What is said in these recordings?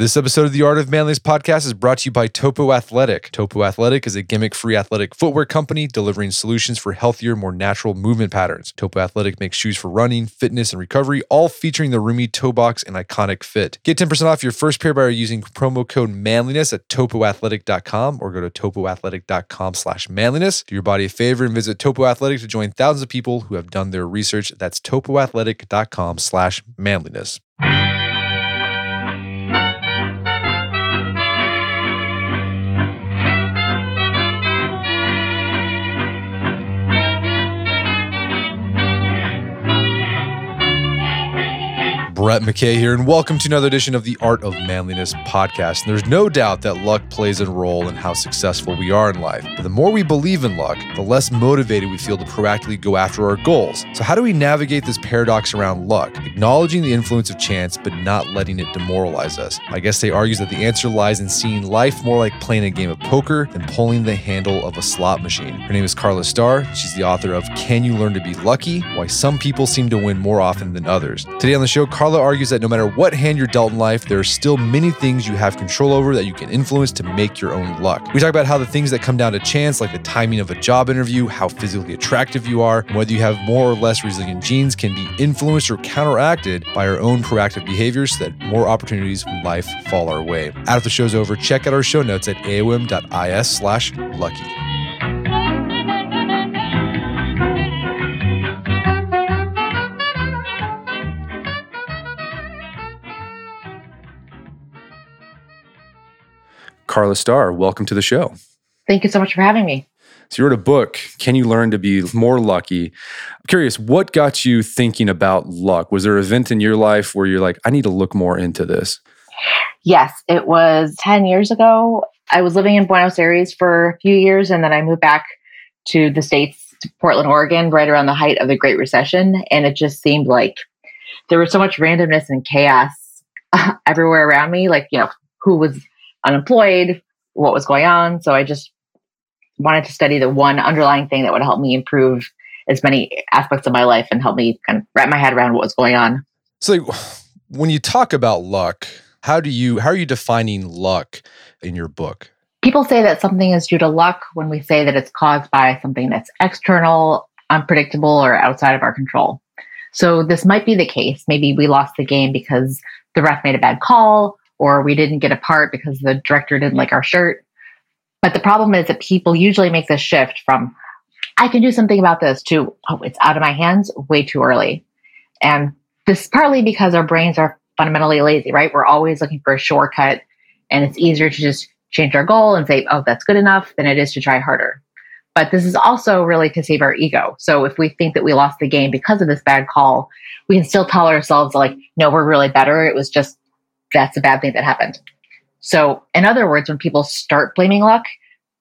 This episode of the Art of Manliness podcast is brought to you by Topo Athletic. Topo Athletic is a gimmick free athletic footwear company delivering solutions for healthier, more natural movement patterns. Topo Athletic makes shoes for running, fitness, and recovery, all featuring the roomy toe box and iconic fit. Get 10% off your first pair by using promo code manliness at topoathletic.com or go to topoathletic.com slash manliness. Do your body a favor and visit Topo Athletic to join thousands of people who have done their research. That's topoathletic.com slash manliness. Brett McKay here, and welcome to another edition of the Art of Manliness podcast. And there's no doubt that luck plays a role in how successful we are in life. But the more we believe in luck, the less motivated we feel to proactively go after our goals. So, how do we navigate this paradox around luck? Acknowledging the influence of chance, but not letting it demoralize us. I guess today argues that the answer lies in seeing life more like playing a game of poker than pulling the handle of a slot machine. Her name is Karla Starr. She's the author of Can You Learn to Be Lucky? Why Some People Seem to Win More Often Than Others. Today on the show, Karla argues that no matter what hand you're dealt in life, there are still many things you have control over that you can influence to make your own luck. We talk about how the things that come down to chance, like the timing of a job interview, how physically attractive you are, and whether you have more or less resilient genes can be influenced or counteracted by our own proactive behaviors so that more opportunities in life fall our way. After the show's over, check out our show notes at aom.is slash lucky. Karla Starr, welcome to the show. Thank you so much for having me. So, you wrote a book, Can You Learn to Be More Lucky? I'm curious, what got you thinking about luck? Was there an event in your life where you're like, I need to look more into this? Yes, it was 10 years ago. I was living in Buenos Aires for a few years and then I moved back to the States, to Portland, Oregon, right around the height of the Great Recession. And it just seemed like there was so much randomness and chaos everywhere around me. Like, you know, who was unemployed, what was going on. So I just wanted to study the one underlying thing that would help me improve as many aspects of my life and help me kind of wrap my head around what was going on. So when you talk about luck, how do you how are you defining luck in your book? People say that something is due to luck when we say that it's caused by something that's external, unpredictable, or outside of our control. So this might be the case. Maybe we lost the game because the ref made a bad call or we didn't get a part because the director didn't like our shirt. But the problem is that people usually make this shift from, I can do something about this to, oh, it's out of my hands way too early. And this is partly because our brains are fundamentally lazy, right? We're always looking for a shortcut and it's easier to just change our goal and say, oh, that's good enough than it is to try harder. But this is also really to save our ego. So if we think that we lost the game because of this bad call, we can still tell ourselves like, no, we're really better. It was just that's a bad thing that happened. So, in other words, when people start blaming luck,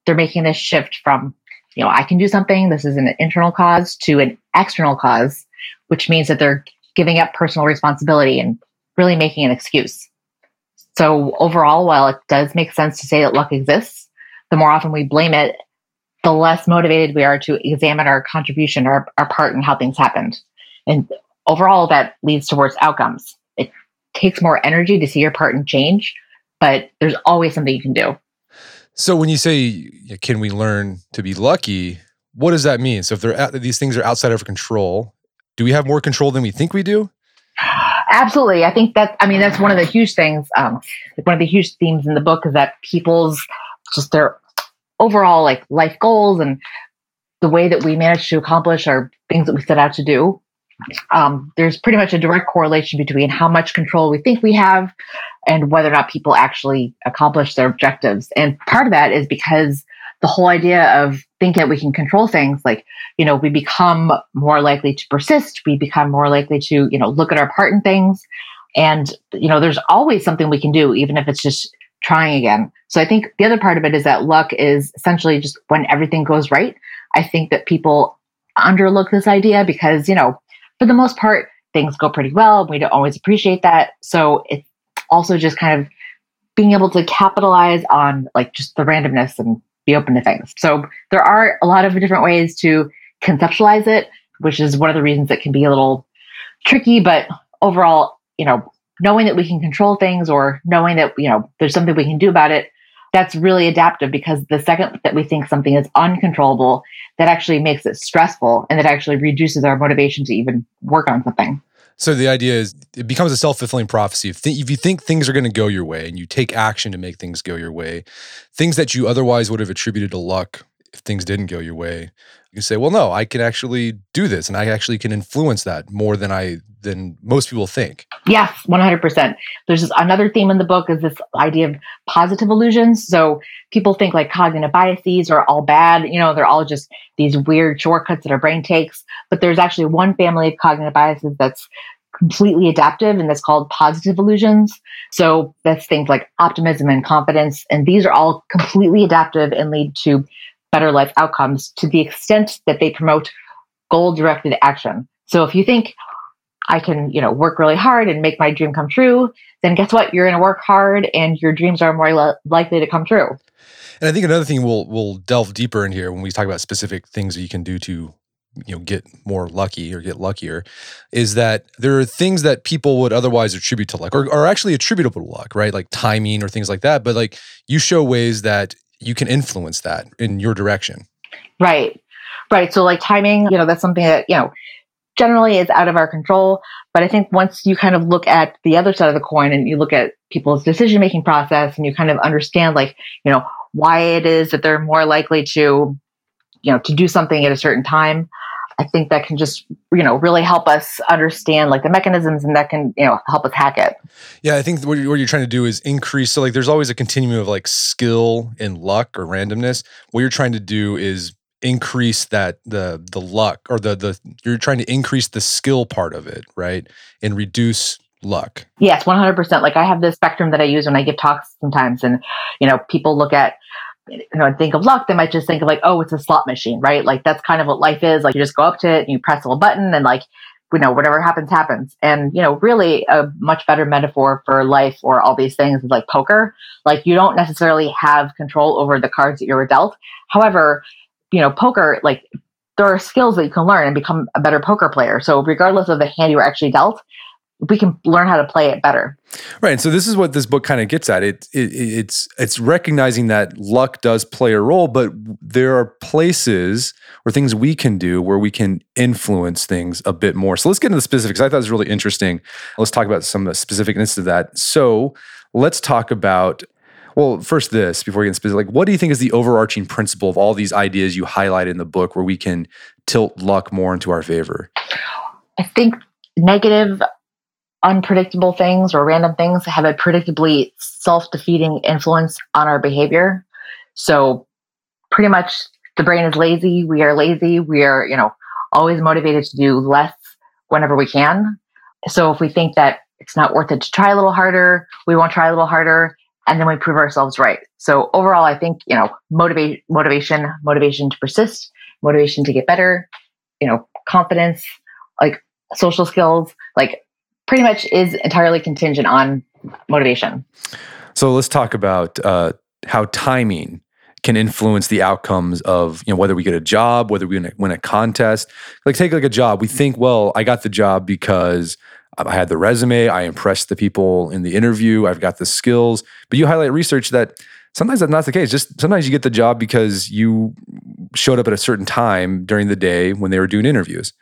they're making this shift from, you know, I can do something, this is an internal cause, to an external cause, which means that they're giving up personal responsibility and really making an excuse. So, overall, while it does make sense to say that luck exists, the more often we blame it, the less motivated we are to examine our contribution, our, our part in how things happened. And overall, that leads towards outcomes takes more energy to see your part and change, but there's always something you can do. So when you say can we learn to be lucky, what does that mean? So if they're these things are outside of control, do we have more control than we think we do? Absolutely. I think that I mean that's one of the huge things. Um, one of the huge themes in the book is that people's just their overall like life goals and the way that we manage to accomplish our things that we set out to do um, there's pretty much a direct correlation between how much control we think we have and whether or not people actually accomplish their objectives. And part of that is because the whole idea of thinking that we can control things, like, you know, we become more likely to persist, we become more likely to, you know, look at our part in things. And, you know, there's always something we can do, even if it's just trying again. So I think the other part of it is that luck is essentially just when everything goes right. I think that people underlook this idea because, you know, for the most part, things go pretty well. We don't always appreciate that. So it's also just kind of being able to capitalize on like just the randomness and be open to things. So there are a lot of different ways to conceptualize it, which is one of the reasons it can be a little tricky. But overall, you know, knowing that we can control things or knowing that, you know, there's something we can do about it, that's really adaptive because the second that we think something is uncontrollable, that actually makes it stressful and that actually reduces our motivation to even work on something. So the idea is it becomes a self fulfilling prophecy. If, th- if you think things are going to go your way and you take action to make things go your way, things that you otherwise would have attributed to luck if things didn't go your way, you say, well, no, I can actually do this and I actually can influence that more than I than most people think. Yes, 100%. There's this, another theme in the book is this idea of positive illusions. So people think like cognitive biases are all bad, you know, they're all just these weird shortcuts that our brain takes, but there's actually one family of cognitive biases that's completely adaptive and that's called positive illusions. So that's things like optimism and confidence and these are all completely adaptive and lead to better life outcomes to the extent that they promote goal directed action. So if you think I can, you know, work really hard and make my dream come true, then guess what? You're going to work hard and your dreams are more li- likely to come true. And I think another thing we'll we'll delve deeper in here when we talk about specific things that you can do to you know get more lucky or get luckier is that there are things that people would otherwise attribute to luck or are actually attributable to luck right like timing or things like that but like you show ways that you can influence that in your direction. Right. Right. So like timing, you know, that's something that, you know, generally is out of our control. But I think once you kind of look at the other side of the coin and you look at people's decision making process and you kind of understand like, you know, why it is that they're more likely to, you know, to do something at a certain time, I think that can just, you know, really help us understand like the mechanisms and that can, you know, help us hack it. Yeah, I think what you're, what you're trying to do is increase. So, like, there's always a continuum of like skill and luck or randomness. What you're trying to do is increase that the the luck or the the you're trying to increase the skill part of it, right? And reduce luck. Yes, 100%. Like I have this spectrum that I use when I give talks sometimes and you know, people look at you know, think of luck, they might just think of like, oh, it's a slot machine, right? Like that's kind of what life is. Like you just go up to it and you press a little button and like, you know, whatever happens, happens. And, you know, really a much better metaphor for life or all these things is like poker. Like you don't necessarily have control over the cards that you're dealt. However, you know, poker, like there are skills that you can learn and become a better poker player. So regardless of the hand you were actually dealt, we can learn how to play it better. Right. And so this is what this book kind of gets at. It, it, it's it's recognizing that luck does play a role, but there are places or things we can do where we can influence things a bit more. So let's get into the specifics. I thought it was really interesting. Let's talk about some of the specificness of that. So let's talk about well, first this before we get into specific. Like, what do you think is the overarching principle of all these ideas you highlight in the book where we can tilt luck more into our favor? I think negative unpredictable things or random things have a predictably self-defeating influence on our behavior. So pretty much the brain is lazy. We are lazy. We are, you know, always motivated to do less whenever we can. So if we think that it's not worth it to try a little harder, we won't try a little harder and then we prove ourselves right. So overall, I think, you know, motivate, motivation, motivation to persist, motivation to get better, you know, confidence, like social skills, like pretty much is entirely contingent on motivation. So let's talk about uh, how timing can influence the outcomes of you know whether we get a job, whether we win a, contest. Like take like a job, we think, well, I got the job because I had the resume, I impressed the people in the interview, I've got the skills. But you highlight research that sometimes that's not the case. Just sometimes you get the job because you showed up at a certain time during the day when they were doing interviews.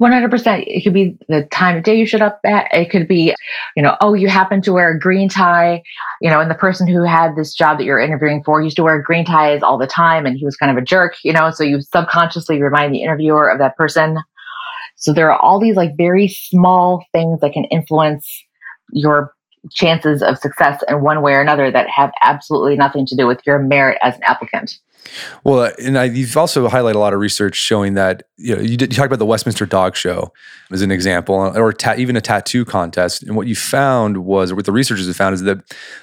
100%. It could be the time of day you showed up at. It could be, you know, oh, you happen to wear a green tie, you know, and the person who had this job that you're interviewing for used to wear green ties all the time and he was kind of a jerk, you know, so you subconsciously remind the interviewer of that person. So there are all these like very small things that can influence your chances of success in one way or another that have absolutely nothing to do with your merit as an applicant. Well, uh, and I, you've also highlighted a lot of research showing that you know you, did, you talked about the Westminster Dog Show as an example, uh, or ta- even a tattoo contest. And what you found was, or what the researchers have found, is that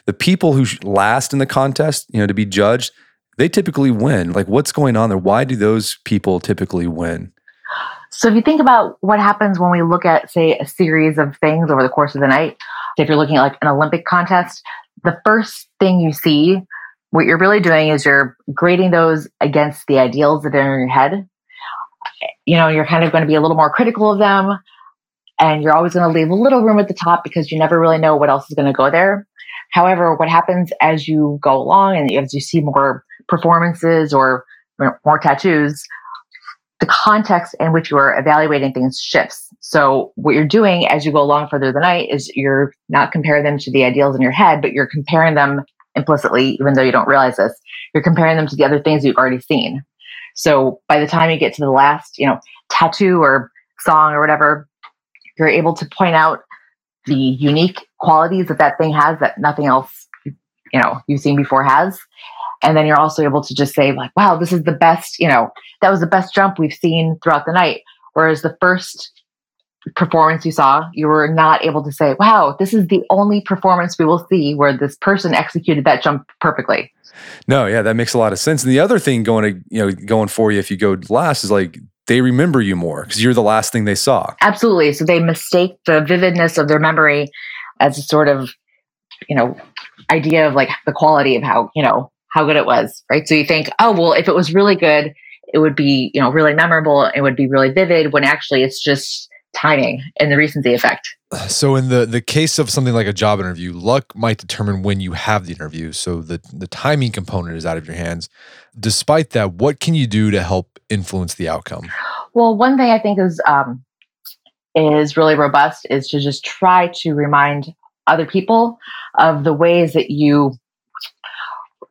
the people who last in the contest, you know, to be judged, they typically win. Like, what's going on there? Why do those people typically win? So, if you think about what happens when we look at, say, a series of things over the course of the night, if you're looking at like an Olympic contest, the first thing you see what you're really doing is you're grading those against the ideals that are in your head. You know, you're kind of going to be a little more critical of them. and you're always going to leave a little room at the top because you never really know what else is going to go there. However, what happens as you go along and as you see more performances or more tattoos, the context in which you are evaluating things shifts. So what you're doing as you go along further the night is you're not comparing them to the ideals in your head, but you're comparing them implicitly, even though you don't realize this. You're comparing them to the other things you've already seen. So by the time you get to the last, you know, tattoo or song or whatever, you're able to point out the unique qualities that that thing has that nothing else, you know, you've seen before has. And then you're also able to just say like, wow, this is the best, you know, that was the best jump we've seen throughout the night. Whereas the first performance you saw, you were not able to say, wow, this is the only performance we will see where this person executed that jump perfectly. No, yeah, that makes a lot of sense. And the other thing going to, you know, going for you if you go last is like they remember you more because you're the last thing they saw. Absolutely. So they mistake the vividness of their memory as a sort of, you know, idea of like the quality of how, you know, how good it was, right? So you think, oh, well, if it was really good, it would be, you know, really memorable, it would be really vivid when actually it's just timing and the recency effect. So in the the case of something like a job interview, luck might determine when you have the interview. So the the timing component is out of your hands. Despite that, what can you do to help influence the outcome? Well, one thing I think is um, is really robust is to just try to remind other people of the ways that you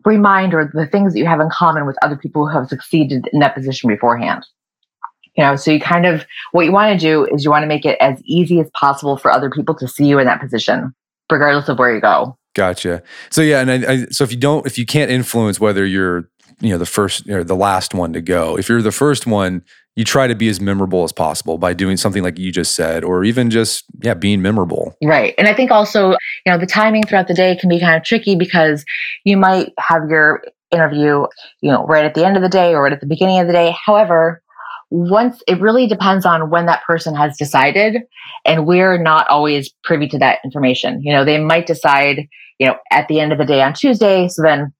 remind or the things that you have in common with other people who have succeeded in that position beforehand. You know, so you kind of, what you want to do is you want to make it as easy as possible for other people to see you in that position, regardless of where you go. Gotcha. So yeah, and I, I, so if you don't, if you can't influence whether you're, you know, the first or the last one to go, if you're the first one, you try to be as memorable as possible by doing something like you just said or even just yeah being memorable right and i think also you know the timing throughout the day can be kind of tricky because you might have your interview you know right at the end of the day or right at the beginning of the day however once it really depends on when that person has decided and we're not always privy to that information you know they might decide you know at the end of the day on tuesday so then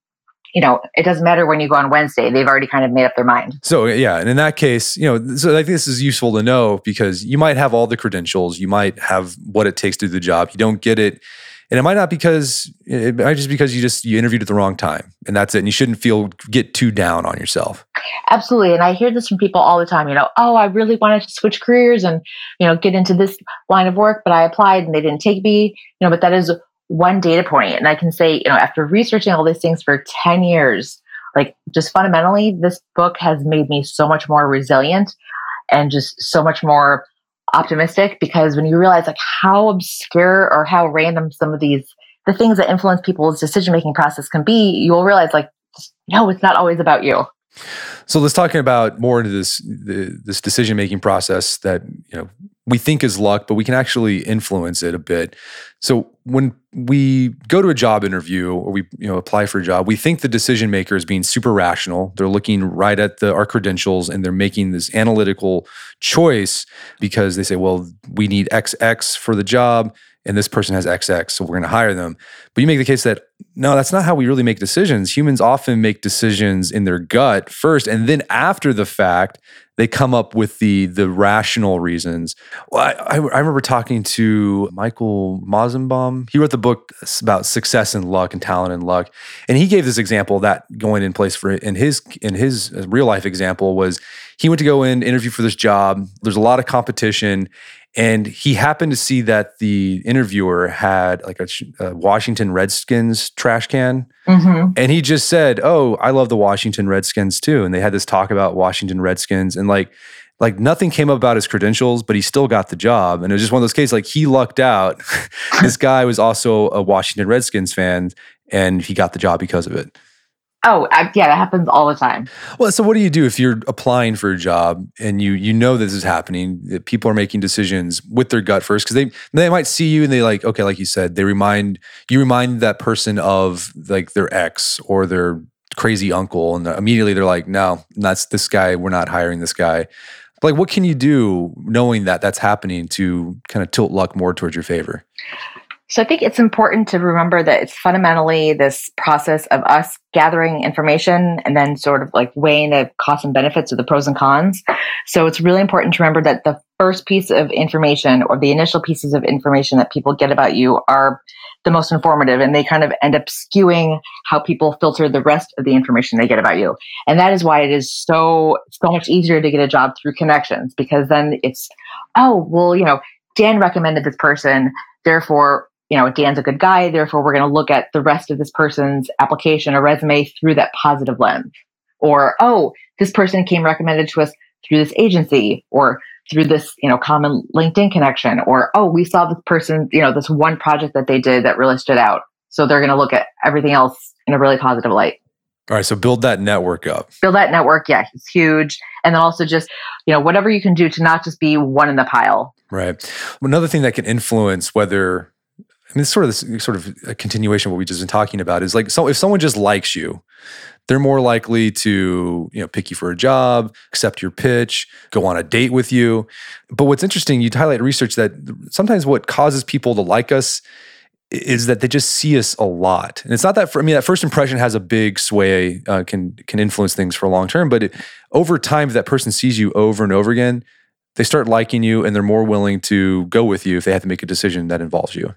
you know, it doesn't matter when you go on Wednesday. They've already kind of made up their mind. So yeah, and in that case, you know, so I think this is useful to know because you might have all the credentials, you might have what it takes to do the job. You don't get it, and it might not because it might just because you just you interviewed at the wrong time, and that's it. And you shouldn't feel get too down on yourself. Absolutely, and I hear this from people all the time. You know, oh, I really wanted to switch careers and you know get into this line of work, but I applied and they didn't take me. You know, but that is one data point. point and I can say, you know, after researching all these things for 10 years, like just fundamentally, this book has made me so much more resilient and just so much more optimistic because when you realize like how obscure or how random some of these the things that influence people's decision making process can be, you'll realize like no, it's not always about you. So let's talk about more into this the, this decision making process that you know we think is luck, but we can actually influence it a bit. So when we go to a job interview or we you know apply for a job, we think the decision maker is being super rational. They're looking right at the, our credentials and they're making this analytical choice because they say, well, we need XX for the job and this person has XX, so we're going to hire them. But you make the case that no, that's not how we really make decisions. Humans often make decisions in their gut first, and then after the fact, they come up with the the rational reasons. Well, I, I, I remember talking to Michael Mauboussin. He wrote the book about success and luck and talent and luck, and he gave this example that going in place for in his in his uh, real life example was he went to go in interview for this job. There's a lot of competition, and he happened to see that the interviewer had like a, a Washington Redskins trash can. Mm-hmm. And he just said, Oh, I love the Washington Redskins too. And they had this talk about Washington Redskins. And like, like nothing came up about his credentials, but he still got the job. And it was just one of those cases like he lucked out. this guy was also a Washington Redskins fan and he got the job because of it. Oh, yeah, that happens all the time. Well, so what do you do if you're applying for a job and you you know this is happening? That people are making decisions with their gut first because they they might see you and they like okay, like you said, they remind you remind that person of like their ex or their crazy uncle, and immediately they're like, no, that's this guy. We're not hiring this guy. Like, what can you do knowing that that's happening to kind of tilt luck more towards your favor? So I think it's important to remember that it's fundamentally this process of us gathering information and then sort of like weighing the costs and benefits of the pros and cons. So it's really important to remember that the first piece of information or the initial pieces of information that people get about you are the most informative and they kind of end up skewing how people filter the rest of the information they get about you. And that is why it is so so much easier to get a job through connections because then it's oh, well, you know, Dan recommended this person, therefore you know, Dan's a good guy. Therefore, we're going to look at the rest of this person's application or resume through that positive lens. Or, oh, this person came recommended to us through this agency or through this, you know, common LinkedIn connection. Or, oh, we saw this person, you know, this one project that they did that really stood out. So they're going to look at everything else in a really positive light. All right. So build that network up. Build that network. Yeah. It's huge. And then also just, you know, whatever you can do to not just be one in the pile. Right. Another thing that can influence whether I mean, it's sort of this sort of a continuation of what we just been talking about is like so if someone just likes you, they're more likely to you know pick you for a job, accept your pitch, go on a date with you. But what's interesting, you highlight research that sometimes what causes people to like us is that they just see us a lot, and it's not that. For, I mean, that first impression has a big sway, uh, can can influence things for long term. But it, over time, if that person sees you over and over again, they start liking you, and they're more willing to go with you if they have to make a decision that involves you.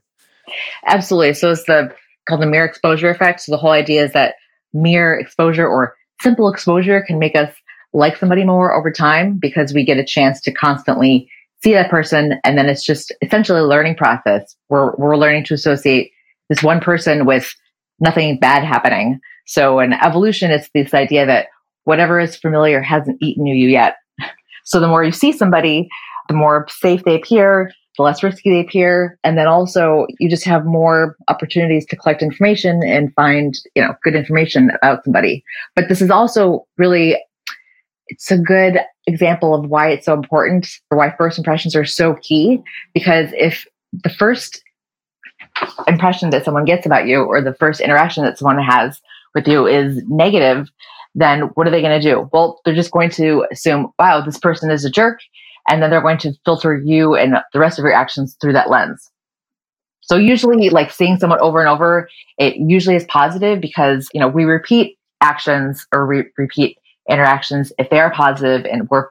Absolutely. So it's the called the mere exposure effect. So the whole idea is that mere exposure or simple exposure can make us like somebody more over time because we get a chance to constantly see that person and then it's just essentially a learning process where we're learning to associate this one person with nothing bad happening. So in evolution, it's this idea that whatever is familiar hasn't eaten you yet. So the more you see somebody, the more safe they appear, the less risky they appear. And then also you just have more opportunities to collect information and find, you know, good information about somebody. But this is also really, it's a good example of why it's so important or why first impressions are so key. Because if the first impression that someone gets about you or the first interaction that someone has with you is negative, then what are they going to do? Well, they're just going to assume, wow, this person is a jerk and then they're going to filter you and the rest of your actions through that lens. So usually like seeing someone over and over, it usually is positive because, you know, we repeat actions or re- repeat interactions if they are positive and we're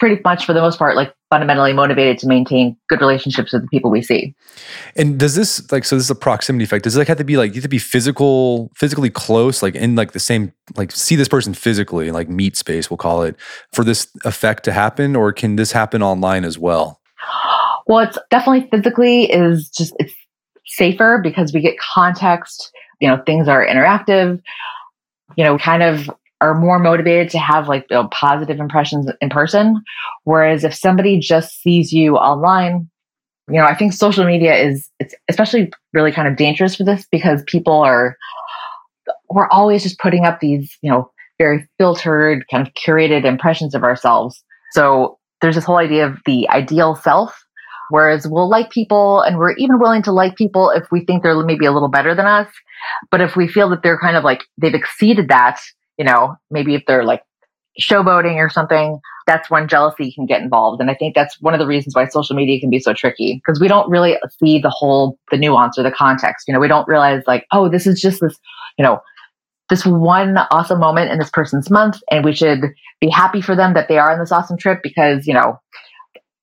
pretty much for the most part like fundamentally motivated to maintain good relationships with the people we see. And does this like so this is a proximity effect? Does it like have to be like you have to be physical, physically close, like in like the same like see this person physically, like meet space, we'll call it, for this effect to happen, or can this happen online as well? Well, it's definitely physically is just it's safer because we get context. You know, things are interactive. You know, kind of are more motivated to have like you know, positive impressions in person. Whereas if somebody just sees you online, you know, I think social media is it's especially really kind of dangerous for this because people are we're always just putting up these, you know, very filtered, kind of curated impressions of ourselves. So there's this whole idea of the ideal self. Whereas we'll like people and we're even willing to like people if we think they're maybe a little better than us. But if we feel that they're kind of like they've exceeded that, you know, maybe if they're like showboating or something, that's when jealousy can get involved. And I think that's one of the reasons why social media can be so tricky because we don't really see the whole, the nuance or the context. You know, we don't realize like, oh, this is just this, you know, this one awesome moment in this person's month and we should be happy for them that they are on this awesome trip because, you know,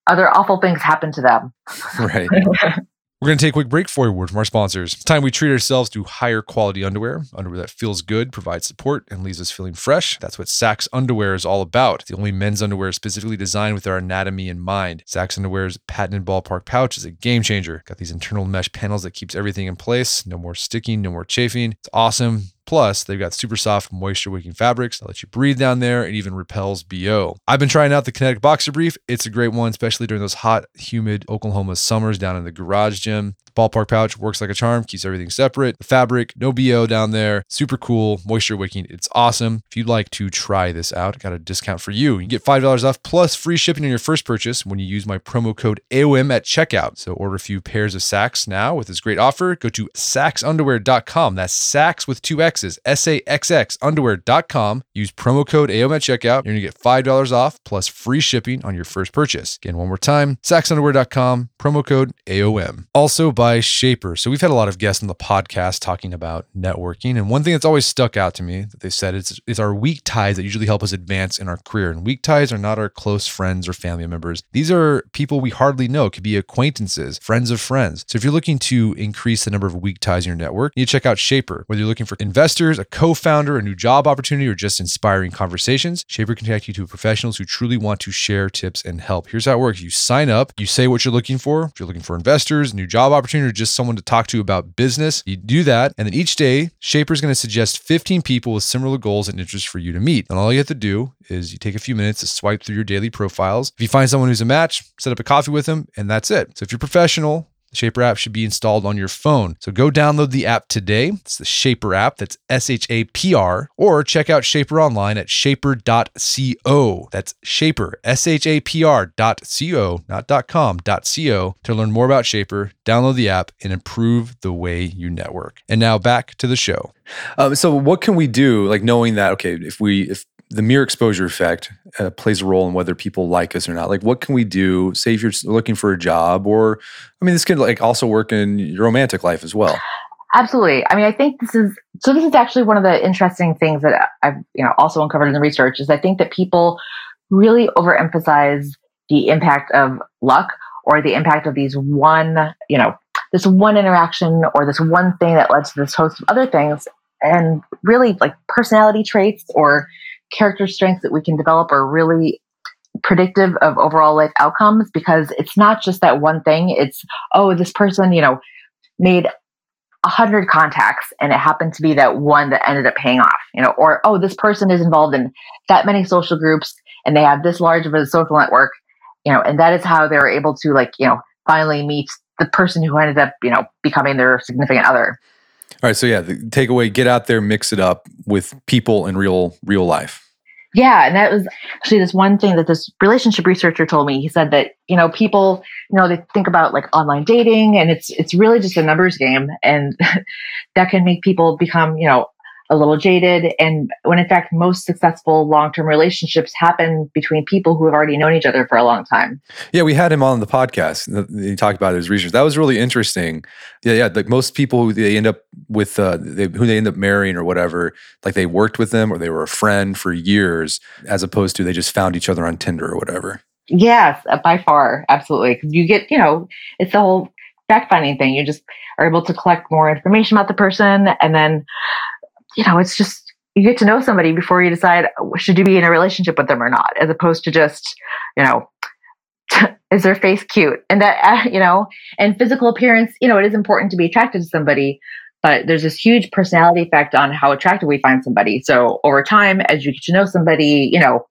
other awful things happen to them. Right. We're going to take a quick break for a word from our sponsors. It's time we treat ourselves to higher quality underwear, underwear that feels good, provides support, and leaves us feeling fresh. That's what Saxx underwear is all about. The only men's underwear specifically designed with our anatomy in mind. Saxx underwear's patented ballpark pouch is a game changer. Got these internal mesh panels that keeps everything in place. No more sticking, no more chafing. It's awesome. Plus, they've got super soft, moisture wicking fabrics that let you breathe down there and even repels BO. I've been trying out the Kinetic Boxer Brief. It's a great one, especially during those hot, humid Oklahoma summers down in the garage gym. The ballpark pouch works like a charm, keeps everything separate. The fabric, no BO down there. Super cool, moisture wicking. It's awesome. If you'd like to try this out, got a discount for you. You get $5 off plus free shipping on your first purchase when you use my promo code AOM at checkout. So order a few pairs of Saxx now with this great offer. Go to saxxunderwear.com. That's sacks with two X Sax's S-A-X-X underwear.com. Use promo code AOM at checkout. You're going to get $5 off plus free shipping on your first purchase. Again, one more time, saxxunderwear.com, promo code AOM. Also by Shapr. So we've had a lot of guests on the podcast talking about networking. And one thing that's always stuck out to me that they said is, is our weak ties that usually help us advance in our career. And weak ties are not our close friends or family members. These are people we hardly know. It could be acquaintances, friends of friends. So if you're looking to increase the number of weak ties in your network, you check out Shapr. Whether you're looking for investors, a co-founder, a new job opportunity, or just inspiring conversations, Shapr can connect you to professionals who truly want to share tips and help. Here's how it works. You sign up, you say what you're looking for. If you're looking for investors, new job opportunity, or just someone to talk to about business, you do that. And then each day, Shapr is going to suggest 15 people with similar goals and interests for you to meet. And all you have to do is you take a few minutes to swipe through your daily profiles. If you find someone who's a match, set up a coffee with them, and that's it. So if you're professional, the Shapr app should be installed on your phone. So go download the app today. It's the Shapr app. That's S H A P R. Or check out Shapr online at shapr.co. That's Shapr, S H A P R dot co, not dot com, dot co to learn more about Shapr, download the app, and improve the way you network. And now back to the show. Um, so what can we do, like knowing that, okay, if we, if the mere exposure effect uh, plays a role in whether people like us or not. Like, what can we do? Say if you're looking for a job, or I mean, this could like also work in your romantic life as well. Absolutely. I mean, I think this is so. This is actually one of the interesting things that I've you know also uncovered in the research is I think that people really overemphasize the impact of luck or the impact of these one you know this one interaction or this one thing that led to this host of other things and really like personality traits or character strengths that we can develop are really predictive of overall life outcomes because it's not just that one thing. It's, oh, this person, you know, made a hundred contacts and it happened to be that one that ended up paying off, you know, or, oh, this person is involved in that many social groups and they have this large of a social network, you know, and that is how they're able to like, you know, finally meet the person who ended up, you know, becoming their significant other. All right. So yeah, the takeaway: get out there, mix it up with people in real real life. Yeah, and that was actually this one thing that this relationship researcher told me. He said that you know people, you know, they think about like online dating, and it's it's really just a numbers game, and that can make people become you know a little jaded. And when in fact, most successful long term relationships happen between people who have already known each other for a long time. Yeah, we had him on the podcast. He talked about his research. That was really interesting. Yeah, yeah. Like most people who they end up with, uh, they, who they end up marrying or whatever, like they worked with them or they were a friend for years, as opposed to they just found each other on Tinder or whatever. Yes, uh, by far, absolutely. Because you get, you know, it's the whole fact finding thing. You just are able to collect more information about the person and then you know, it's just you get to know somebody before you decide should you be in a relationship with them or not, as opposed to just, you know, is their face cute? And that, uh, you know, and physical appearance, you know, it is important to be attracted to somebody, but there's this huge personality effect on how attractive we find somebody. So over time, as you get to know somebody, you know,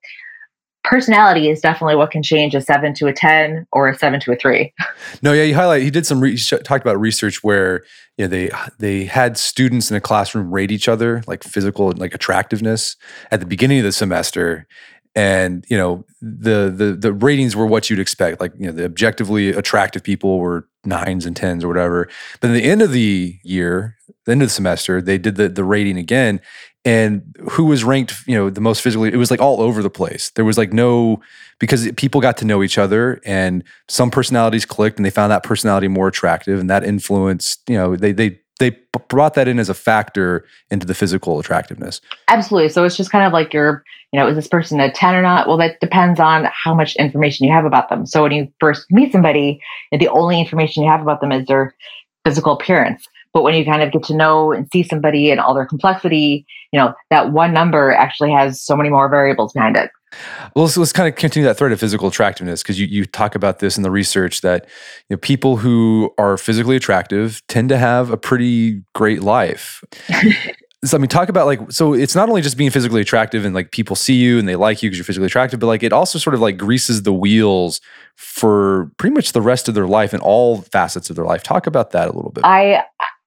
personality is definitely what can change a seven to a 10 or a seven to a three. No, yeah, you highlight, he did some, re- talked about research where, you know, they, they had students in a classroom rate each other, like physical, like attractiveness at the beginning of the semester. And, you know, the, the, the ratings were what you'd expect. Like, you know, the objectively attractive people were nines and tens or whatever. But at the end of the year, the end of the semester, they did the, the rating again and who was ranked you know the most physically it was like all over the place. There was like no because people got to know each other and some personalities clicked and they found that personality more attractive and that influenced you know they they they brought that in as a factor into the physical attractiveness. Absolutely. So it's just kind of like you're you know is this person a 10 or not? Well that depends on how much information you have about them. So when you first meet somebody the only information you have about them is their physical appearance but when you kind of get to know and see somebody and all their complexity, you know, that one number actually has so many more variables behind it. Well, let's, let's kind of continue that thread of physical attractiveness because you, you talk about this in the research that you know, people who are physically attractive tend to have a pretty great life. so I mean, talk about like so it's not only just being physically attractive and like people see you and they like you because you're physically attractive, but like it also sort of like greases the wheels for pretty much the rest of their life and all facets of their life. Talk about that a little bit. I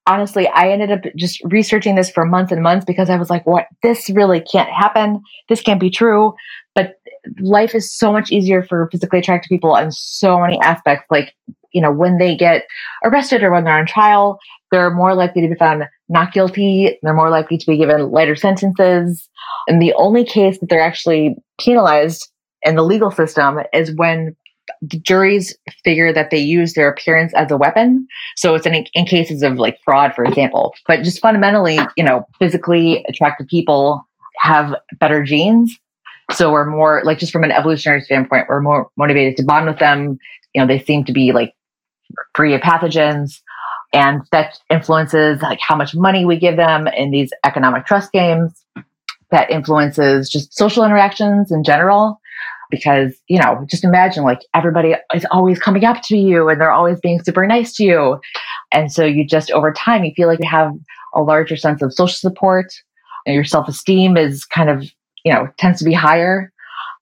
honestly, I ended up just researching this for months and months because I was like, what? This really can't happen. This can't be true. But life is so much easier for physically attractive people on so many aspects. Like you know, when they get arrested or when they're on trial, they're more likely to be found not guilty. They're more likely to be given lighter sentences. And the only case that they're actually penalized in the legal system is when the juries figure that they use their appearance as a weapon. So it's in, in cases of like fraud, for example. But just fundamentally, you know, physically attractive people have better genes. So we're more like just from an evolutionary standpoint, we're more motivated to bond with them. You know, they seem to be like free of pathogens. And that influences like how much money we give them in these economic trust games. That influences just social interactions in general because you know just imagine like everybody is always coming up to you and they're always being super nice to you. And so you just over time you feel like you have a larger sense of social support and your self-esteem is kind of you know tends to be higher.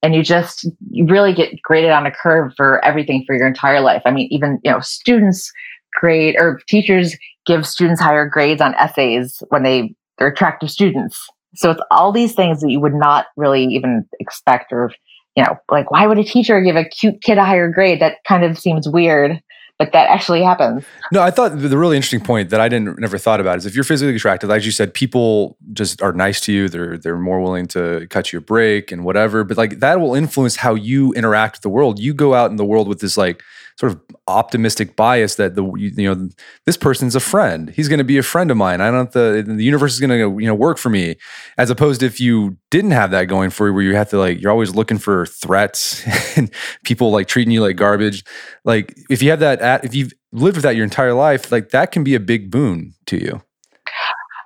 And you just you really get graded on a curve for everything for your entire life. I mean even you know students grade or teachers give students higher grades on essays when they they're attractive students. So it's all these things that you would not really even expect or you know, like why would a teacher give a cute kid a higher grade? That kind of seems weird, but that actually happens. No, I thought the really interesting point that I didn't never thought about is if you're physically attractive, like you said, people just are nice to you. They're they're more willing to cut you a break and whatever. But like that will influence how you interact with the world. You go out in the world with this like sort of optimistic bias that the you know this person's a friend. He's going to be a friend of mine. I don't the the universe is going to you know work for me. As opposed to if you didn't have that going for you, where you have to like you're always looking for threats and people like treating you like garbage. Like if you have that, at, if you've lived with that your entire life, like that can be a big boon to you.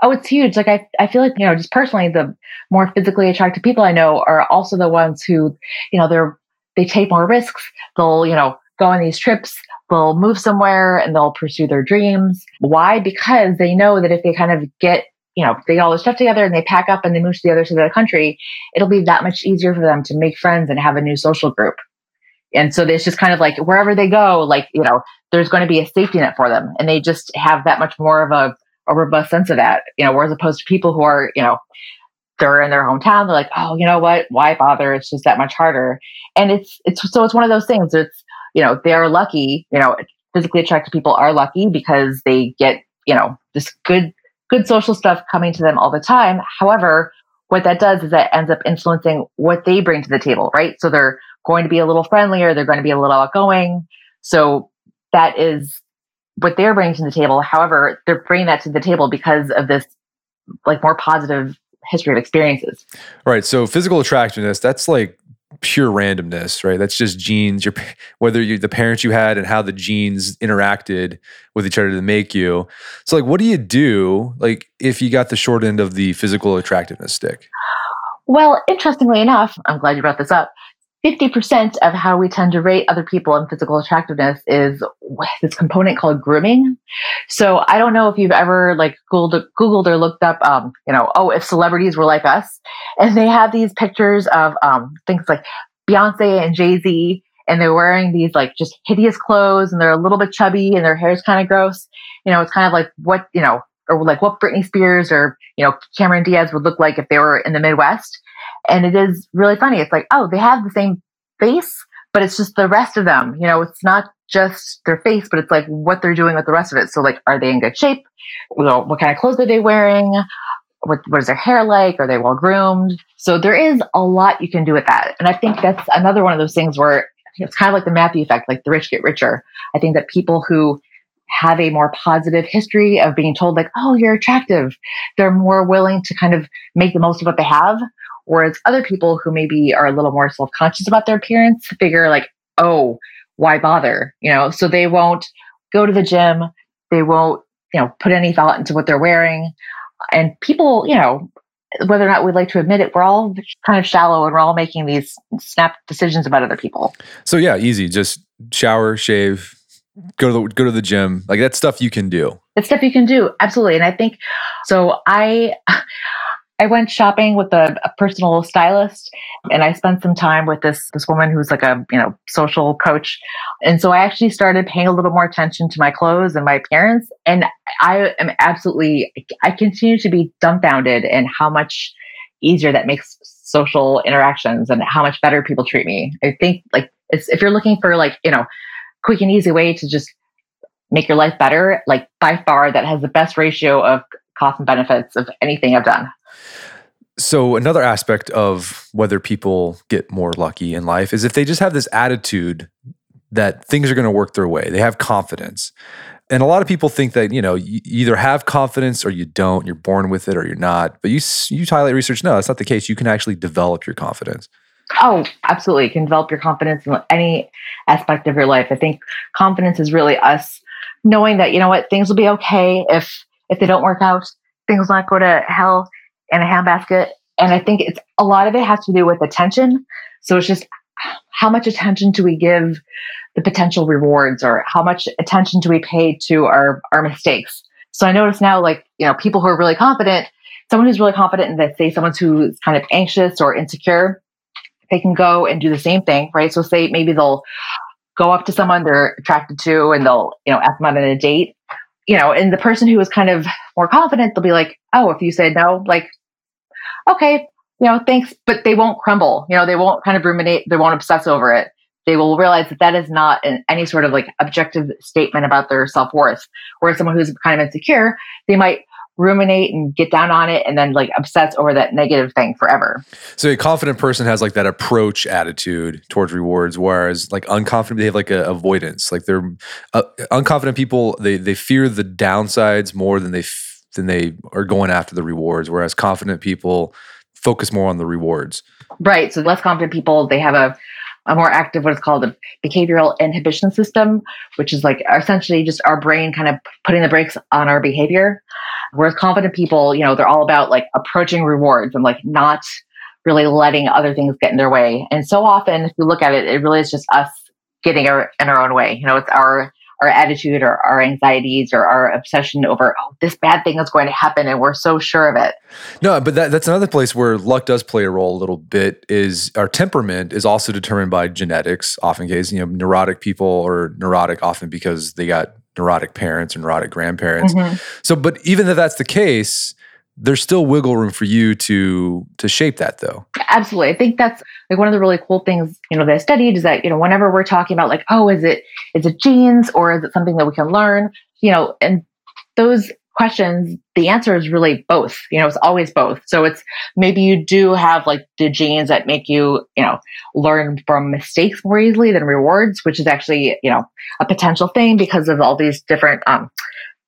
Oh, it's huge. Like I, I feel like, you know, just personally, the more physically attractive people I know are also the ones who, you know, they're, they take more risks. They'll, you know, go on these trips, they'll move somewhere and they'll pursue their dreams. Why? Because they know that if they kind of get, you know, they get all their stuff together and they pack up and they move to the other side of the country, it'll be that much easier for them to make friends and have a new social group. And so it's just kind of like wherever they go, like, you know, there's going to be a safety net for them. And they just have that much more of a, a robust sense of that, you know, whereas opposed to people who are, you know, they're in their hometown, they're like, oh, you know what? Why bother? It's just that much harder. And it's, it's, so it's one of those things. It's, you know, they're lucky, you know, physically attractive people are lucky because they get, you know, this good, good social stuff coming to them all the time. However, what that does is that ends up influencing what they bring to the table, right? So they're going to be a little friendlier, they're going to be a little outgoing. So that is what they're bringing to the table. However, they're bringing that to the table because of this like more positive history of experiences. Right. So physical attractiveness, that's like pure randomness, right? That's just genes. Your whether you the parents you had and how the genes interacted with each other to make you. So, like, what do you do, like, if you got the short end of the physical attractiveness stick? Well, interestingly enough, I'm glad you brought this up. 50% of how we tend to rate other people in physical attractiveness is this component called grooming. So I don't know if you've ever like Googled, Googled or looked up, um, you know, oh, if celebrities were like us and they have these pictures of, um, things like Beyonce and Jay-Z and they're wearing these like just hideous clothes and they're a little bit chubby and their hair is kind of gross. You know, it's kind of like what, you know, or like what Britney Spears or, you know, Cameron Diaz would look like if they were in the Midwest. And it is really funny. It's like, oh, they have the same face, but it's just the rest of them. You know, it's not just their face, but it's like what they're doing with the rest of it. So, like, are they in good shape? You know, what kind of clothes are they wearing? What, what is their hair like? Are they well groomed? So there is a lot you can do with that. And I think that's another one of those things where it's kind of like the Matthew effect, like the rich get richer. I think that people who have a more positive history of being told like, oh, you're attractive, they're more willing to kind of make the most of what they have. Whereas other people who maybe are a little more self conscious about their appearance figure like, oh, why bother? You know, so they won't go to the gym. They won't, you know, put any thought into what they're wearing. And people, you know, whether or not we'd like to admit it, we're all kind of shallow and we're all making these snap decisions about other people. So yeah, easy. Just shower, shave, go to the go to the gym. Like that's stuff you can do. It's stuff you can do. Absolutely. And I think so I I went shopping with a, a, personal stylist and I spent some time with this this woman who's like a, you know, social coach. And so I actually started paying a little more attention to my clothes and my appearance and I am absolutely I continue to be dumbfounded in how much easier that makes social interactions and how much better people treat me. I think like if you're looking for like, you know, quick and easy way to just make your life better, like by far that has the best ratio of cost and benefits of anything I've done. So another aspect of whether people get more lucky in life is if they just have this attitude that things are going to work their way. They have confidence. And a lot of people think that, you know, you either have confidence or you don't, you're born with it or you're not. But you you highlight research no, that's not the case. You can actually develop your confidence. Oh, absolutely. You can develop your confidence in any aspect of your life. I think confidence is really us knowing that, you know what, things will be okay if if they don't work out. Things will not go to hell in a handbasket. And I think it's a lot of it has to do with attention. So it's just how much attention do we give the potential rewards or how much attention do we pay to our, our mistakes? So I notice now, like, you know, people who are really confident, someone who's really confident and they say someone who's kind of anxious or insecure, they can go and do the same thing, right? So say maybe they'll go up to someone they're attracted to and they'll, you know, ask them out on a date, you know, and the person who is kind of more confident, they'll be like, oh, if you said no, like, okay, you know, thanks, but they won't crumble. You know, they won't kind of ruminate, they won't obsess over it. They will realize that that is not an, any sort of like objective statement about their self worth. Whereas someone who's kind of insecure, they might ruminate and get down on it and then like obsess over that negative thing forever. So a confident person has like that approach attitude towards rewards, whereas like unconfident they have like a avoidance. Like they're uh, unconfident people they they fear the downsides more than they f- than they are going after the rewards. Whereas confident people focus more on the rewards. Right. So less confident people they have a a more active what is called a behavioral inhibition system, which is like essentially just our brain kind of putting the brakes on our behavior. Whereas confident people, you know, they're all about like approaching rewards and like not really letting other things get in their way. And so often, if you look at it, it really is just us getting our, in our own way. You know, it's our our attitude or our anxieties or our obsession over oh this bad thing is going to happen and we're so sure of it no but that, that's another place where luck does play a role a little bit is our temperament is also determined by genetics often case you know neurotic people are neurotic often because they got neurotic parents and neurotic grandparents. Mm-hmm. So, but even if that's the case, there's still wiggle room for you to to shape that though absolutely i think that's like one of the really cool things you know that i studied is that you know whenever we're talking about like oh is it is it genes or is it something that we can learn you know and those questions, the answer is really both. You know, it's always both. So it's maybe you do have like the genes that make you, you know, learn from mistakes more easily than rewards, which is actually, you know, a potential thing because of all these different um,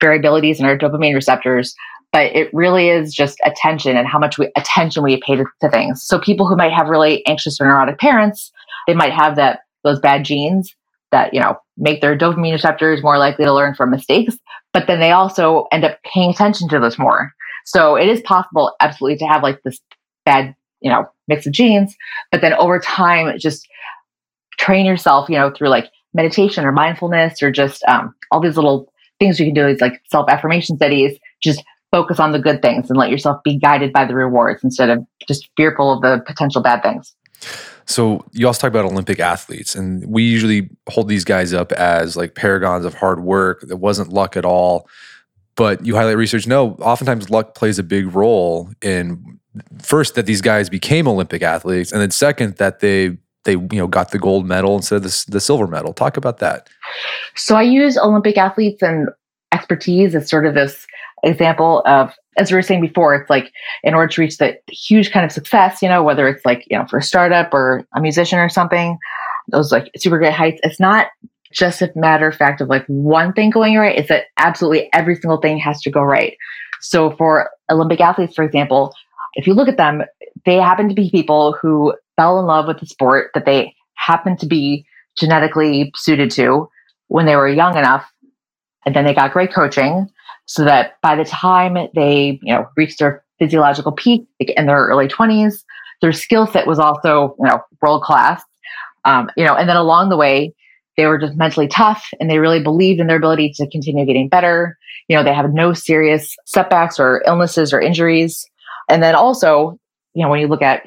variabilities in our dopamine receptors. But it really is just attention and how much we, attention we pay to, to things. So people who might have really anxious or neurotic parents, they might have that those bad genes that you know make their dopamine receptors more likely to learn from mistakes but then they also end up paying attention to this more so it is possible absolutely to have like this bad you know mix of genes but then over time just train yourself you know through like meditation or mindfulness or just um, all these little things you can do is like self affirmation studies just focus on the good things and let yourself be guided by the rewards instead of just fearful of the potential bad things so you also talk about Olympic athletes, and we usually hold these guys up as like paragons of hard work. That wasn't luck at all. But you highlight research. No, oftentimes luck plays a big role in first that these guys became Olympic athletes, and then second that they they you know got the gold medal instead of the, the silver medal. Talk about that. So I use Olympic athletes and expertise as sort of this example of as we were saying before, it's like in order to reach that huge kind of success, you know, whether it's like, you know, for a startup or a musician or something, those like super great heights, it's not just a matter of fact of like one thing going right. It's that absolutely every single thing has to go right. So for Olympic athletes, for example, if you look at them, they happen to be people who fell in love with the sport that they happen to be genetically suited to when they were young enough. And then they got great coaching so that by the time they, you know, reached their physiological peak in their early 20s, their skill set was also, you know, world class. Um, you know, and then along the way, they were just mentally tough and they really believed in their ability to continue getting better. You know, they have no serious setbacks or illnesses or injuries. And then also, you know, when you look at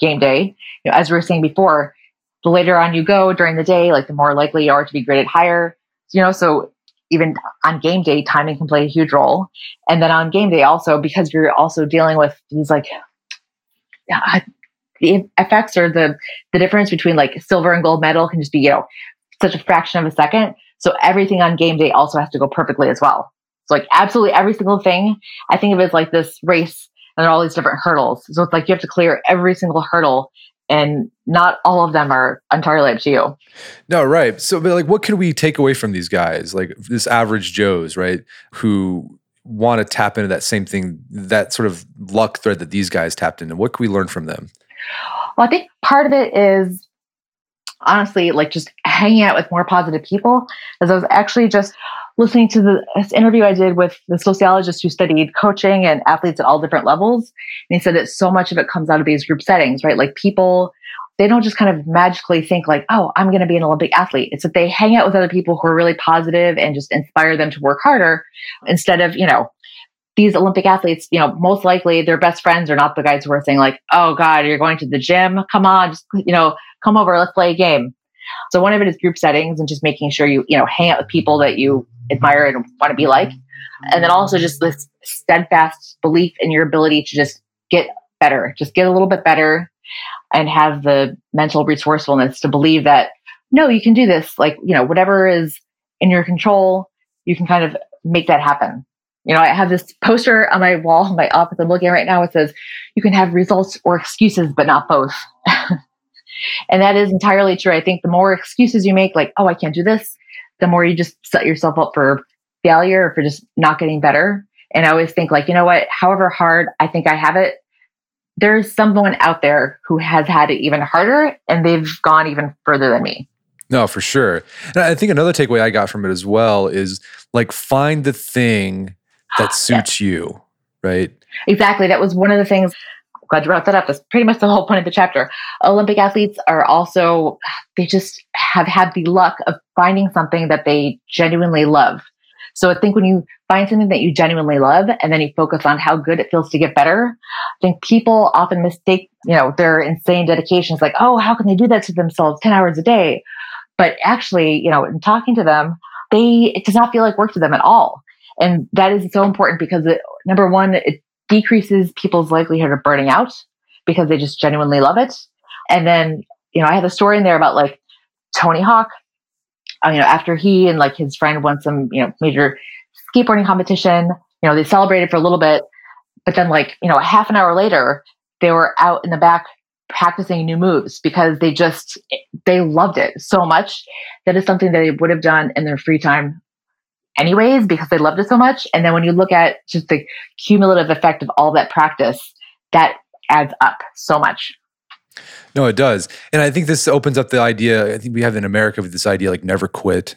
game day, you know, as we were saying before, the later on you go during the day, like the more likely you are to be graded higher. You know, so even on game day, timing can play a huge role. And then on game day, also because you're also dealing with these like uh, the effects or the the difference between like silver and gold medal can just be you know such a fraction of a second. So everything on game day also has to go perfectly as well. So like absolutely every single thing, I think of it as like this race and all these different hurdles. So it's like you have to clear every single hurdle and not all of them are entirely up to you. No, right. So, but like, what can we take away from these guys, like this average Joes, right, who want to tap into that same thing, that sort of luck thread that these guys tapped into? What can we learn from them? Well, I think part of it is honestly like just hanging out with more positive people. As I was actually just listening to the, this interview I did with the sociologist who studied coaching and athletes at all different levels. And he said that so much of it comes out of these group settings, right? Like people, they don't just kind of magically think like, oh, I'm going to be an Olympic athlete. It's that they hang out with other people who are really positive and just inspire them to work harder instead of, you know, these Olympic athletes, you know, most likely their best friends are not the guys who are saying like, "Oh God, you're going to the gym? Come on, just you know, come over, let's play a game." So one of it is group settings and just making sure you you know hang out with people that you admire and want to be like, and then also just this steadfast belief in your ability to just get better, just get a little bit better, and have the mental resourcefulness to believe that no, you can do this. Like you know, whatever is in your control, you can kind of make that happen. You know, I have this poster on my wall my office I'm looking at right now. It says, you can have results or excuses, but not both. and that is entirely true. I think the more excuses you make, like, oh, I can't do this, the more you just set yourself up for failure or for just not getting better. And I always think, like, you know what, however hard I think I have it, there's someone out there who has had it even harder and they've gone even further than me. No, for sure. And I think another takeaway I got from it as well is like find the thing that suits yeah. you, right? Exactly. That was one of the things. Glad you brought that up. That's pretty much the whole point of the chapter. Olympic athletes are also, they just have had the luck of finding something that they genuinely love. So I think when you find something that you genuinely love and then you focus on how good it feels to get better, I think people often mistake, you know, their insane dedications like, oh, how can they do that to themselves 10 hours a day? But actually, you know, in talking to them, they, it does not feel like work to them at all. And that is so important because it, number one, it decreases people's likelihood of burning out because they just genuinely love it. And then, you know, I have a story in there about like Tony Hawk. Uh, you know, after he and like his friend won some, you know, major skateboarding competition, you know, they celebrated for a little bit, but then like, you know, a half an hour later, they were out in the back practicing new moves because they just they loved it so much that is something that they would have done in their free time anyways because they loved it so much. And then when you look at just the cumulative effect of all that practice, that adds up so much. No, it does. And I think this opens up the idea. I think we have in America with this idea like never quit.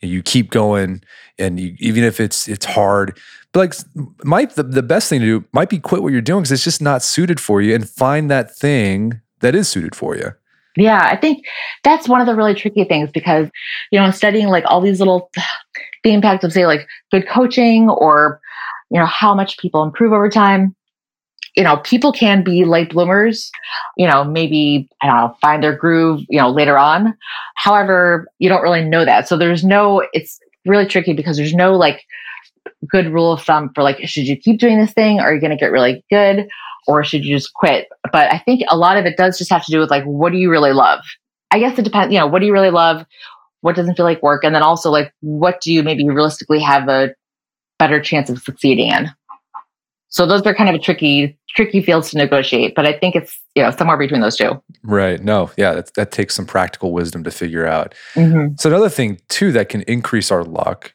You keep going, and you, even if it's it's hard, but like might the, the best thing to do might be quit what you're doing because it's just not suited for you, and find that thing that is suited for you. Yeah, I think that's one of the really tricky things because, you know, studying like all these little, the impact of say like good coaching or, you know, how much people improve over time. You know, people can be late bloomers, you know, maybe, I don't know, find their groove, you know, later on. However, you don't really know that. So there's no, it's really tricky because there's no like good rule of thumb for like, should you keep doing this thing? Are you going to get really good? or should you just quit? But I think a lot of it does just have to do with like, what do you really love? I guess it depends, you know, what do you really love? What doesn't feel like work? And then also like, what do you maybe realistically have a better chance of succeeding in? So those are kind of a tricky, tricky fields to negotiate, but I think it's, you know, somewhere between those two. Right. No, yeah, that, that takes some practical wisdom to figure out. Mm-hmm. So another thing too, that can increase our luck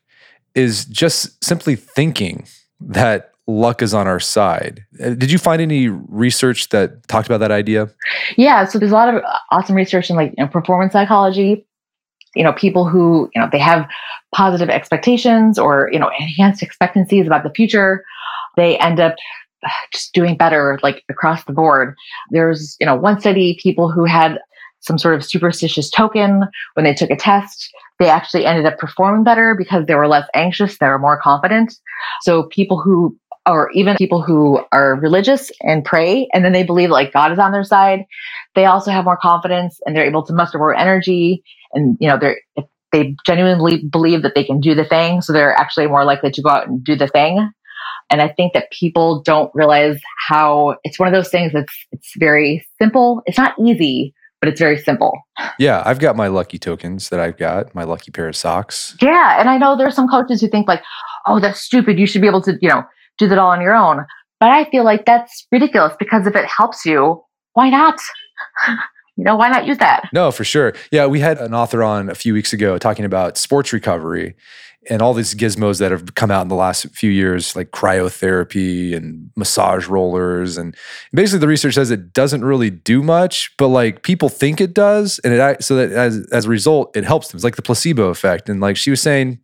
is just simply thinking that luck is on our side. Uh, did you find any research that talked about that idea? Yeah, so there's a lot of awesome research in like you know, performance psychology. You know, people who you know they have positive expectations or you know enhanced expectancies about the future, they end up uh, just doing better like across the board. There's you know one study people who had some sort of superstitious token when they took a test they actually ended up performing better because they were less anxious, they were more confident. So people who or even people who are religious and pray and then they believe like God is on their side, they also have more confidence and they're able to muster more energy and you know they're they genuinely believe that they can do the thing, so they're actually more likely to go out and do the thing. And I think that people don't realize how it's one of those things that's it's very simple. It's not easy, but it's very simple. Yeah, I've got my lucky tokens that I've got, my lucky pair of socks. Yeah. And I know there's some coaches who think like, oh, that's stupid. You should be able to, you know, do that all on your own. But I feel like that's ridiculous because if it helps you, why not? you know, why not use that? No, for sure. Yeah, we had an author on a few weeks ago talking about sports recovery and all these gizmos that have come out in the last few years, like cryotherapy and massage rollers. And basically, the research says it doesn't really do much, but like people think it does. And it, so that as, as a result, it helps them. It's like the placebo effect. And like she was saying,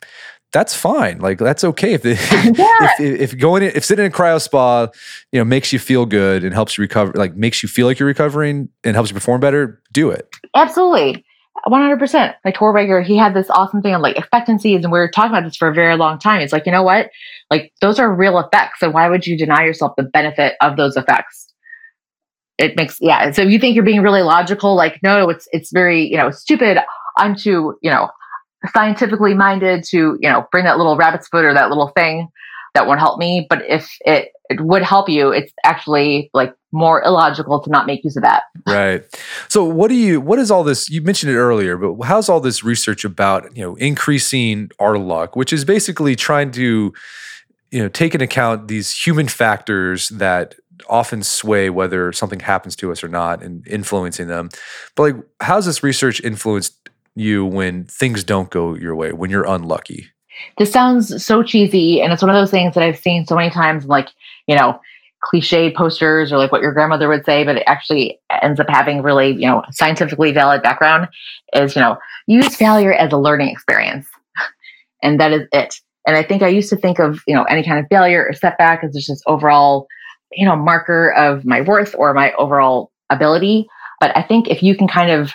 that's fine. Like that's okay if, yeah. if, if going in, if sitting in a cryo spa, you know, makes you feel good and helps you recover, like makes you feel like you're recovering and helps you perform better, do it. Absolutely. 100%. Like Tor Wager, he had this awesome thing on like expectancies, and we were talking about this for a very long time. It's like, you know what? Like, those are real effects. And why would you deny yourself the benefit of those effects? It makes, yeah. So if you think you're being really logical, like, no, it's, it's very, you know, stupid. I'm too, you know, scientifically minded to, you know, bring that little rabbit's foot or that little thing that won't help me. But if it, it would help you, it's actually like more illogical to not make use of that. Right. So what do you what is all this you mentioned it earlier, but how's all this research about, you know, increasing our luck, which is basically trying to you know, take into account these human factors that often sway whether something happens to us or not and influencing them. But like how's this research influenced you when things don't go your way, when you're unlucky? This sounds so cheesy and it's one of those things that I've seen so many times like, you know, cliche posters or like what your grandmother would say, but it actually ends up having really, you know, scientifically valid background is, you know, use failure as a learning experience. and that is it. And I think I used to think of, you know, any kind of failure or setback as just this overall, you know, marker of my worth or my overall ability. But I think if you can kind of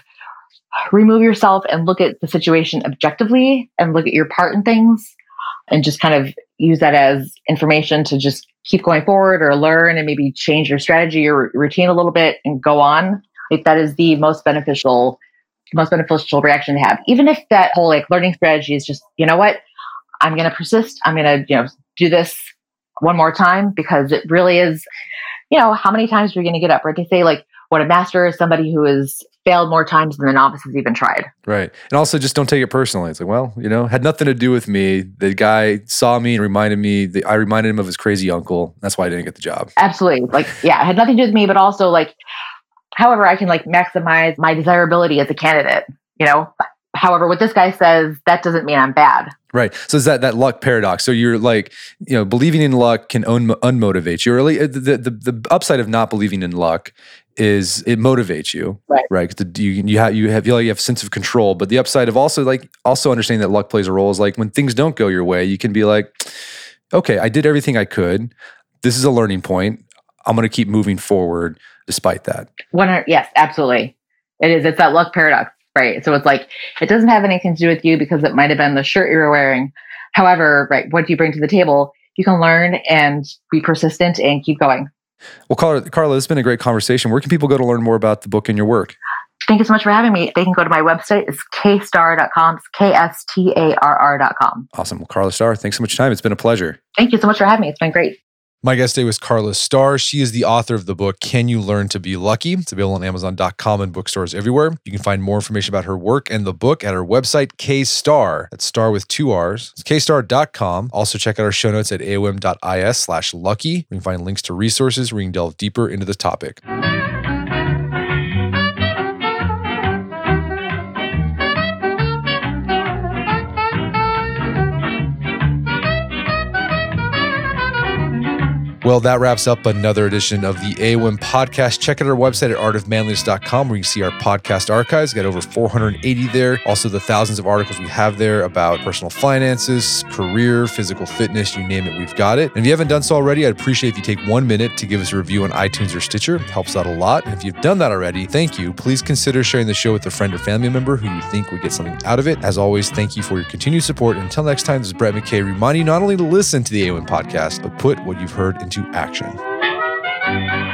remove yourself and look at the situation objectively and look at your part in things and just kind of use that as information to just keep going forward or learn and maybe change your strategy or routine a little bit and go on. Like that is the most beneficial, most beneficial reaction to have. Even if that whole like learning strategy is just, you know what, I'm going to persist. I'm going to, you know, do this one more time because it really is, you know, how many times are you going to get up? Right? They say like what a master is somebody who has failed more times than the novices even tried. Right. And also just don't take it personally. It's like, well, you know, had nothing to do with me. The guy saw me and reminded me that I reminded him of his crazy uncle. That's why I didn't get the job. Absolutely. Like, yeah, it had nothing to do with me, but also like, however, I can like maximize my desirability as a candidate, you know? However, what this guy says, that doesn't mean I'm bad. Right. So is that that luck paradox? So you're like, you know, believing in luck can un- unmotivate you. Or really, the, the the upside of not believing in luck is it motivates you, right? Right. The, you you have you have you, you have a sense of control, but the upside of also like also understanding that luck plays a role is like when things don't go your way, you can be like, okay, I did everything I could. This is a learning point. I'm going to keep moving forward despite that. One, yes, absolutely. It is. It's that luck paradox, right? So it's like it doesn't have anything to do with you because it might have been the shirt you were wearing. However, right, what do you bring to the table? You can learn and be persistent and keep going. Well, Karla, Karla, this has been a great conversation. Where can people go to learn more about the book and your work? Thank you so much for having me. They can go to my website. It's kstarr.com. It's K-S-T-A-R-R.com. Awesome. Well, Karla Starr, thanks so much for your time. It's been a pleasure. Thank you so much for having me. It's been great. My guest today was Karla Starr. She is the author of the book, Can You Learn to Be Lucky? It's available on Amazon.com and bookstores everywhere. You can find more information about her work and the book at her website, K-Starr. That's star with two R's. It's kstarr.com. Also check out our show notes at aom.is slash lucky. We can find links to resources where you can delve deeper into the topic. Well, that wraps up another edition of the AOM podcast. Check out our website at artofmanliness.com where you can see our podcast archives. Got over 480 there. Also, the thousands of articles we have there about personal finances, career, physical fitness, you name it, we've got it. And if you haven't done so already, I'd appreciate if you take one minute to give us a review on iTunes or Stitcher. It helps out a lot. And if you've done that already, thank you. Please consider sharing the show with a friend or family member who you think would get something out of it. As always, thank you for your continued support. And until next time, this is Brett McKay reminding you not only to listen to the AOM podcast, but put what you've heard into action.